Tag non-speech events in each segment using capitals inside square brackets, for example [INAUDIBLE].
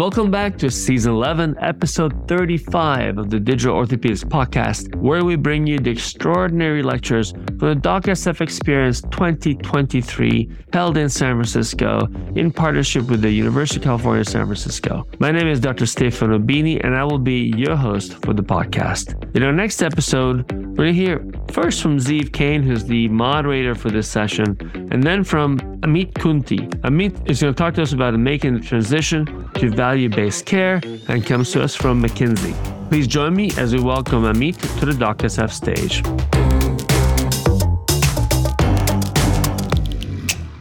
Welcome back to season 11, episode 35 of the Digital Orthopedics Podcast, where we bring you the extraordinary lectures from the DocSF Experience 2023 held in San Francisco in partnership with the University of California, San Francisco. My name is Dr. Stefano Bini, and I will be your host for the podcast. In our next episode, we're going to hear first from Zeev Kain, who's the moderator for this session, and then from Amit Kunte. Amit is going to talk to us about making the transition to value based care and comes to us from McKinsey. Please join me as we welcome Amit to the DocSF stage.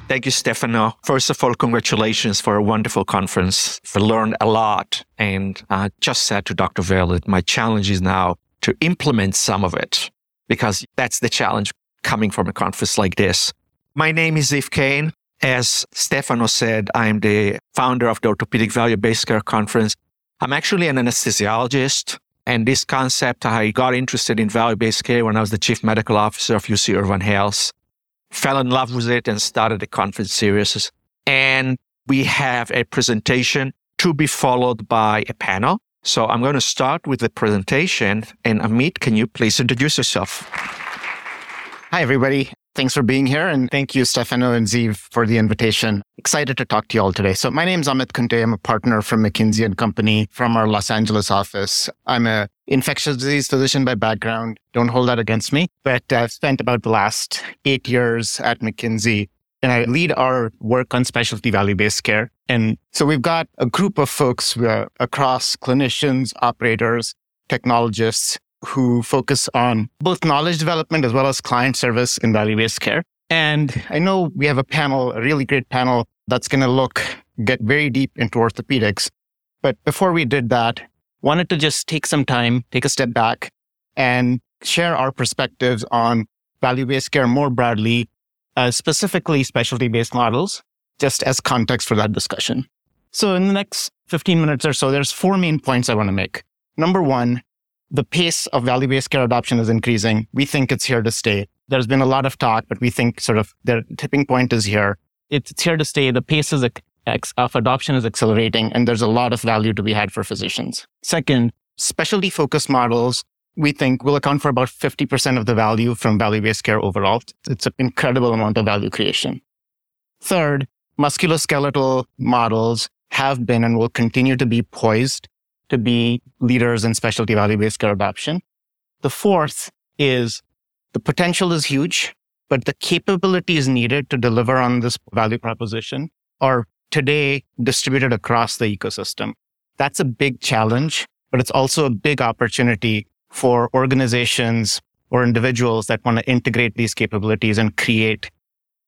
Thank you, Stefano. First of all, congratulations for a wonderful conference. I learned a lot and I just said to Dr. Vale that my challenge is now to implement some of it because that's the challenge coming from a conference like this. My name is Zeev Kain. As Stefano said, I'm the founder of the Orthopedic Value Based Care Conference. I'm actually an anesthesiologist. And this concept, I got interested in value based care when I was the chief medical officer of UC Irvine Health. Fell in love with it and started the conference series. And we have a presentation to be followed by a panel. So I'm going to start with the presentation. And Amit, can you please introduce yourself? Hi, everybody. Thanks for being here. And thank you, Stefano and Zeev, for the invitation. Excited to talk to you all today. So my name is Amit Kunte. I'm a partner from McKinsey and Company from our Los Angeles office. I'm a infectious disease physician by background. Don't hold that against me. But I've spent about the last eight years at McKinsey and I lead our work on specialty value based care. And so we've got a group of folks uh, across clinicians, operators, technologists, who focus on both knowledge development as well as client service in value based care. And I know we have a panel, a really great panel that's going to look, get very deep into orthopedics. But before we did that, wanted to just take some time, take a step back and share our perspectives on value based care more broadly, uh, specifically specialty based models, just as context for that discussion. So in the next 15 minutes or so, there's four main points I want to make. Number one, the pace of value based care adoption is increasing. We think it's here to stay. There's been a lot of talk, but we think sort of the tipping point is here. It's here to stay. The pace of adoption is accelerating, and there's a lot of value to be had for physicians. Second, specialty focused models, we think will account for about 50% of the value from value based care overall. It's an incredible amount of value creation. Third, musculoskeletal models have been and will continue to be poised to be leaders in specialty value based care adoption. The fourth is the potential is huge, but the capabilities needed to deliver on this value proposition are today distributed across the ecosystem. That's a big challenge, but it's also a big opportunity for organizations or individuals that want to integrate these capabilities and create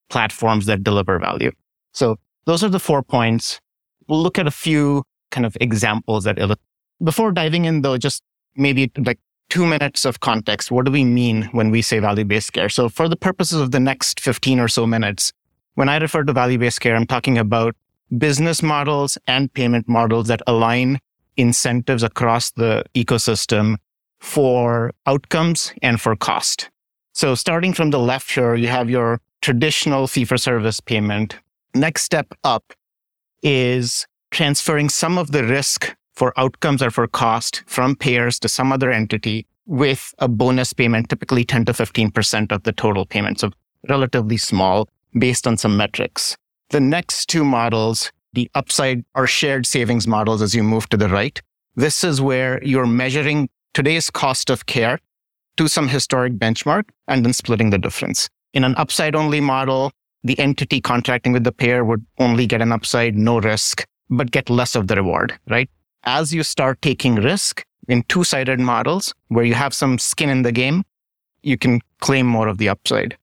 platforms that deliver value. So those are the four points. We'll look at a few kind of examples that illustrate before diving in though, just maybe like two minutes of context. What do we mean when we say value based care? So for the purposes of the next 15 or so minutes, when I refer to value based care, I'm talking about business models and payment models that align incentives across the ecosystem for outcomes and for cost. So starting from the left here, you have your traditional fee for service payment. Next step up is transferring some of the risk for outcomes or for cost from payers to some other entity with a bonus payment, typically 10 to 15% of the total payment. So relatively small based on some metrics. The next two models, the upside or shared savings models as you move to the right. This is where you're measuring today's cost of care to some historic benchmark and then splitting the difference. In an upside only model, the entity contracting with the payer would only get an upside, no risk, but get less of the reward, right? As you start taking risk in two sided models where you have some skin in the game, you can claim more of the upside.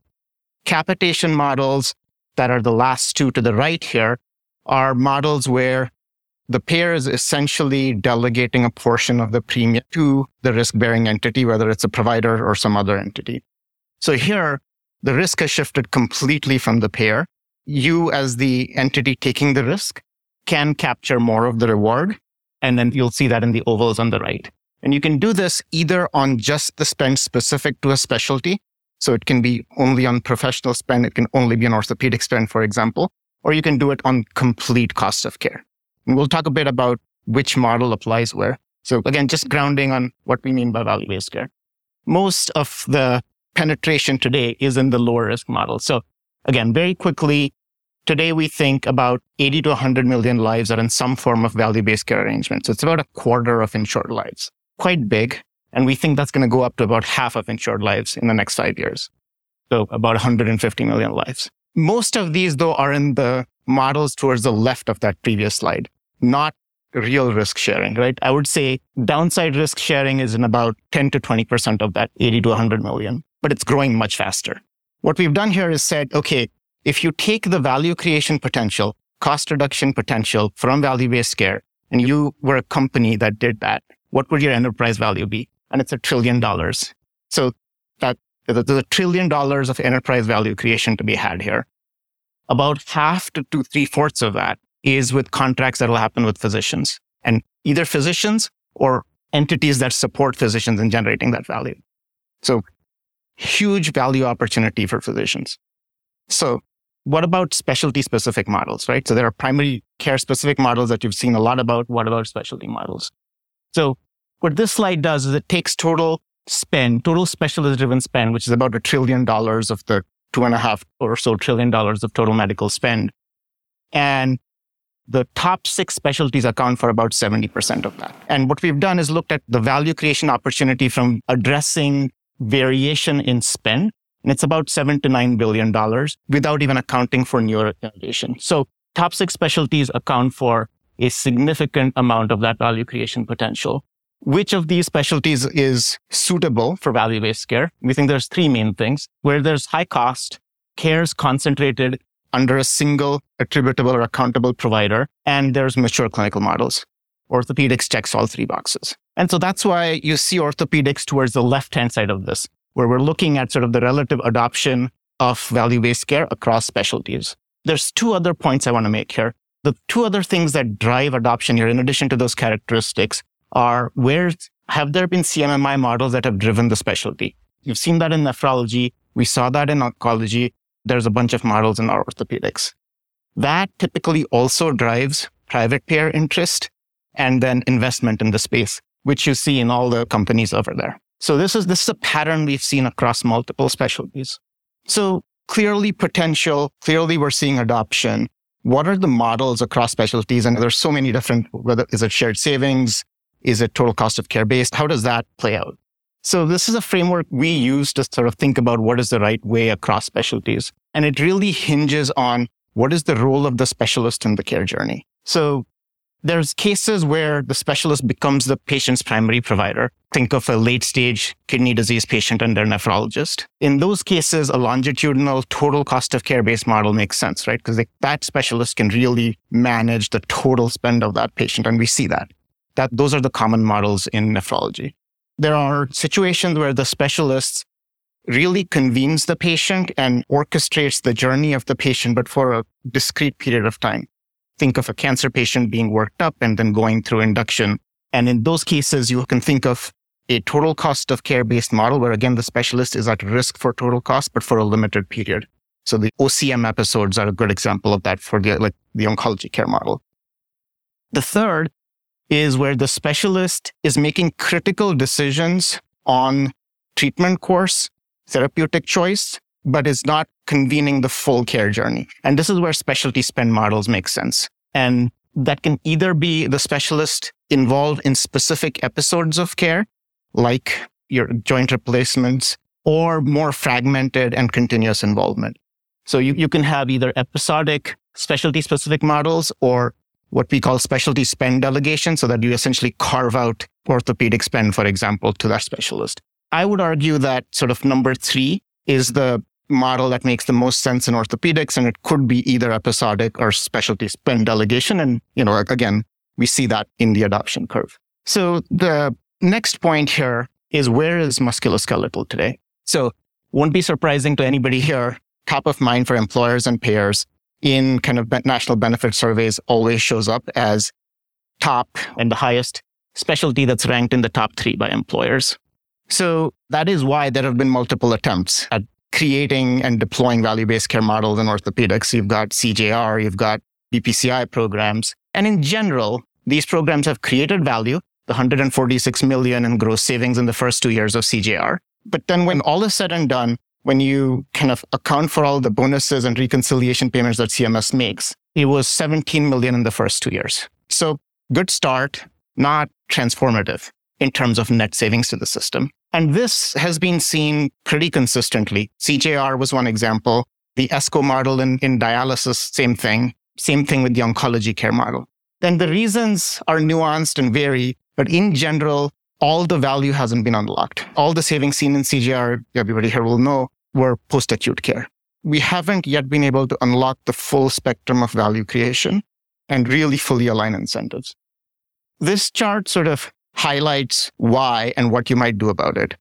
Capitation models that are the last two to the right here are models where the payer is essentially delegating a portion of the premium to the risk bearing entity, whether it's a provider or some other entity. So here, the risk has shifted completely from the payer. You, as the entity taking the risk, can capture more of the reward and then you'll see that in the ovals on the right. And you can do this either on just the spend specific to a specialty. So it can be only on professional spend. It can only be on orthopedic spend, for example, or you can do it on complete cost of care. And we'll talk a bit about which model applies where. So again, just grounding on what we mean by value-based care. Most of the penetration today is in the lower risk model. So again, very quickly, today we think about 80 to 100 million lives are in some form of value-based care arrangement. So it's about a quarter of insured lives. Quite big. And we think that's going to go up to about half of insured lives in the next five years. So about 150 million lives. Most of these, though, are in the models towards the left of that previous slide, not real risk sharing, right? I would say downside risk sharing is in about 10 to 20% of that 80 to 100 million, but it's growing much faster. What we've done here is said, okay, if you take the value creation potential, cost reduction potential from value based care, and you were a company that did that, what would your enterprise value be? And it's a trillion dollars. So that there's a trillion dollars of enterprise value creation to be had here. About half to two, three fourths of that is with contracts that will happen with physicians and either physicians or entities that support physicians in generating that value. So huge value opportunity for physicians. So what about specialty specific models, right? So there are primary care specific models that you've seen a lot about. What about specialty models? So what this slide does is it takes total spend, total specialist driven spend, which is about a trillion dollars of the two and a half or so trillion dollars of total medical spend. And the top six specialties account for about 70% of that. And what we've done is looked at the value creation opportunity from addressing variation in spend. And it's about seven to nine billion dollars without even accounting for newer innovation. So top six specialties account for a significant amount of that value creation potential. Which of these specialties is suitable for value-based care? We think there's three main things where there's high cost, care is concentrated under a single attributable or accountable provider, and there's mature clinical models. Orthopedics checks all three boxes. And so that's why you see orthopedics towards the left hand side of this, where we're looking at sort of the relative adoption of value based care across specialties. There's two other points I want to make here. The two other things that drive adoption here, in addition to those characteristics, are where have there been CMMI models that have driven the specialty? You've seen that in nephrology. We saw that in oncology there's a bunch of models in orthopedics. That typically also drives private payer interest and then investment in the space, which you see in all the companies over there. So this is, this is a pattern we've seen across multiple specialties. So clearly potential, clearly we're seeing adoption. What are the models across specialties? And there's so many different, whether is it shared savings? Is it total cost of care based? How does that play out? So this is a framework we use to sort of think about what is the right way across specialties. And it really hinges on what is the role of the specialist in the care journey. So there's cases where the specialist becomes the patient's primary provider. Think of a late stage kidney disease patient and their nephrologist. In those cases, a longitudinal total cost of care based model makes sense, right? Because that specialist can really manage the total spend of that patient. And we see that. That those are the common models in nephrology there are situations where the specialist really convenes the patient and orchestrates the journey of the patient, but for a discrete period of time. Think of a cancer patient being worked up and then going through induction. And in those cases, you can think of a total cost of care based model where again, the specialist is at risk for total cost, but for a limited period. So the OCM episodes are a good example of that for the, like the oncology care model. The third is where the specialist is making critical decisions on treatment course, therapeutic choice, but is not convening the full care journey. And this is where specialty spend models make sense. And that can either be the specialist involved in specific episodes of care, like your joint replacements, or more fragmented and continuous involvement. So you, you can have either episodic specialty specific models or what we call specialty spend delegation so that you essentially carve out orthopedic spend, for example, to that specialist. I would argue that sort of number three is the model that makes the most sense in orthopedics. And it could be either episodic or specialty spend delegation. And, you know, again, we see that in the adoption curve. So the next point here is where is musculoskeletal today? So won't be surprising to anybody here. Top of mind for employers and payers in kind of national benefit surveys always shows up as top and the highest specialty that's ranked in the top three by employers. So that is why there have been multiple attempts at creating and deploying value-based care models in orthopedics. You've got CJR, you've got BPCI programs. And in general, these programs have created value, the 146 million in gross savings in the first two years of CJR. But then when all is said and done, when you kind of account for all the bonuses and reconciliation payments that CMS makes, it was 17 million in the first two years. So good start, not transformative in terms of net savings to the system. And this has been seen pretty consistently. CJR was one example. The ESCO model in, in dialysis, same thing. Same thing with the oncology care model. Then the reasons are nuanced and vary, but in general, all the value hasn't been unlocked. All the savings seen in CJR, everybody here will know, were post acute care. We haven't yet been able to unlock the full spectrum of value creation and really fully align incentives. This chart sort of highlights why and what you might do about it.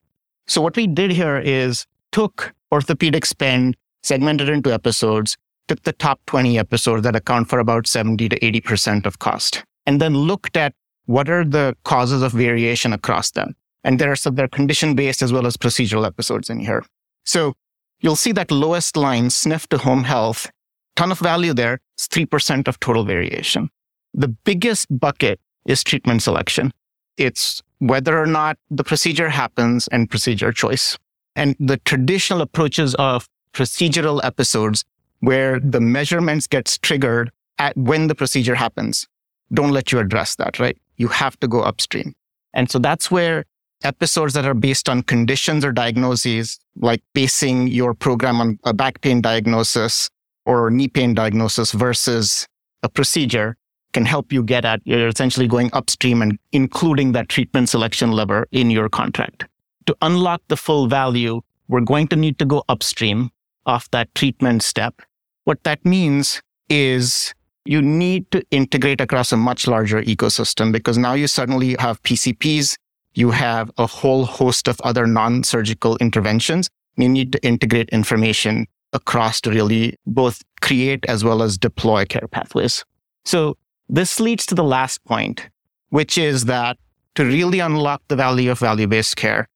So what we did here is took orthopedic spend, segmented into episodes, took the top 20 episodes that account for about 70 to 80% of cost, and then looked at what are the causes of variation across them. And there are some, they're condition based as well as procedural episodes in here. So you'll see that lowest line, SNF to home health, ton of value there. It's 3% of total variation. The biggest bucket is treatment selection. It's whether or not the procedure happens and procedure choice. And the traditional approaches of procedural episodes where the measurements gets triggered at when the procedure happens don't let you address that, right? You have to go upstream. And so that's where episodes that are based on conditions or diagnoses, like basing your program on a back pain diagnosis or knee pain diagnosis versus a procedure can help you get at you're essentially going upstream and including that treatment selection lever in your contract. To unlock the full value, we're going to need to go upstream of that treatment step. What that means is you need to integrate across a much larger ecosystem because now you suddenly have PCPs, you have a whole host of other non-surgical interventions. You need to integrate information across to really both create as well as deploy care pathways. So this leads to the last point, which is that to really unlock the value of value-based care,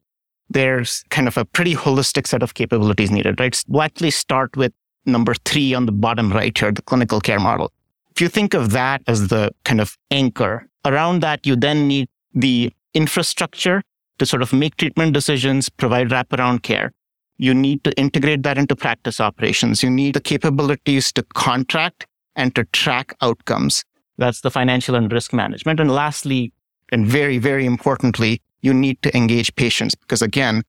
there's kind of a pretty holistic set of capabilities needed, right? We'll actually start with number three on the bottom right here, the clinical care model. If you think of that as the kind of anchor, around that, you then need the infrastructure to sort of make treatment decisions, provide wraparound care. You need to integrate that into practice operations. You need the capabilities to contract and to track outcomes. That's the financial and risk management. And lastly, and very, very importantly, you need to engage patients because again,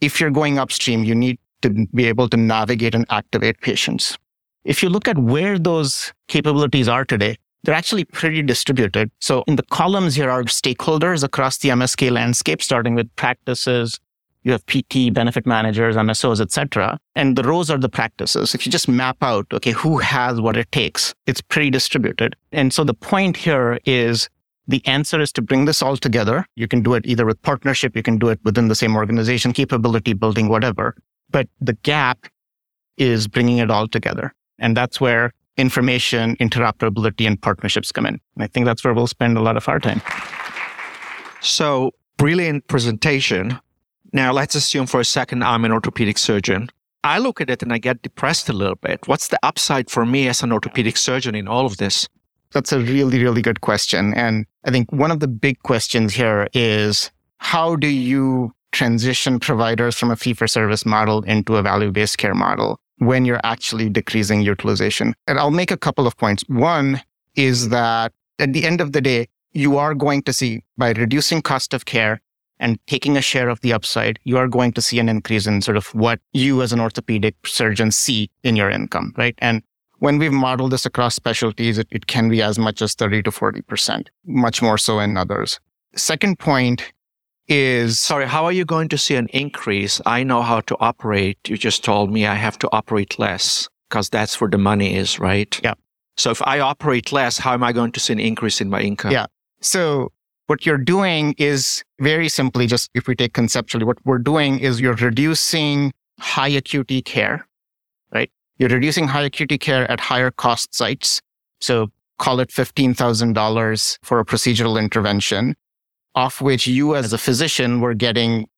if you're going upstream, you need to be able to navigate and activate patients. If you look at where those capabilities are today, they're actually pretty distributed. So in the columns here are stakeholders across the MSK landscape, starting with practices. You have PT, benefit managers, MSOs, etc. And the rows are the practices. If you just map out, okay, who has what it takes, it's pretty distributed. And so the point here is the answer is to bring this all together. You can do it either with partnership, you can do it within the same organization, capability building, whatever. But the gap is bringing it all together. And that's where information, interoperability, and partnerships come in. And I think that's where we'll spend a lot of our time. So, brilliant presentation. Now, let's assume for a second I'm an orthopedic surgeon. I look at it and I get depressed a little bit. What's the upside for me as an orthopedic surgeon in all of this? That's a really, really good question. And I think one of the big questions here is how do you transition providers from a fee for service model into a value based care model? when you're actually decreasing utilization. And I'll make a couple of points. One is that at the end of the day, you are going to see by reducing cost of care and taking a share of the upside, you are going to see an increase in sort of what you as an orthopedic surgeon see in your income, right? And when we've modeled this across specialties, it, it can be as much as 30 to 40%, much more so in others. Second point is sorry how are you going to see an increase? I know how to operate. You just told me i have to operate less because that's where the money is right? Yeah. So if i operate less how am i going to see an increase in my income? Yeah. So what you're doing is very simply just if we take conceptually what we're doing is you're reducing high acuity care right you're reducing high acuity care at higher cost sites so call it $15000 for a procedural intervention off which you as a physician were getting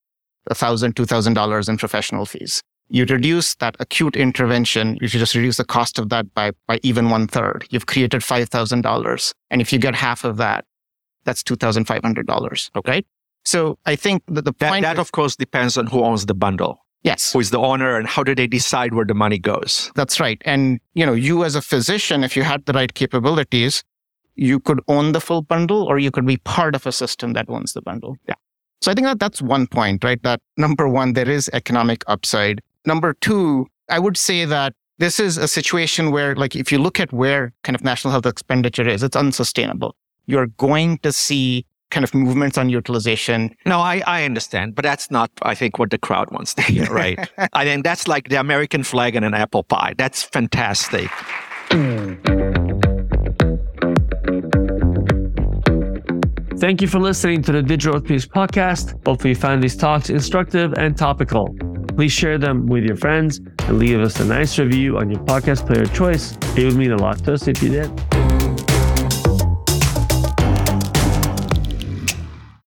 $1,000, $2,000 in professional fees. You reduce that acute intervention, you should just reduce the cost of that by, by even one third. You've created $5,000. And if you get half of that, that's $2,500. Okay. So I think that the That, point that of course depends on who owns the bundle, yes, who is the owner, and how do they decide where the money goes. that's right. And you know, you as a physician, if you had the right capabilities, you could own the full bundle or you could be part of a system that owns the bundle. Yeah. So I think that that's one point, right? That number one, there is economic upside. Number two, I would say that this is a situation where, like, if you look at where kind of national health expenditure is, it's unsustainable. You're going to see kind of movements on utilization. No, I, I understand, but that's not, I think, what the crowd wants to hear, right? [LAUGHS] I think that's like the American flag and an apple pie. That's fantastic. Thank you for listening to the Digital Orthopedics podcast. Hopefully, you found these talks instructive and topical. Please share them with your friends and leave us a nice review on your podcast player choice. It would mean a lot to us if you did.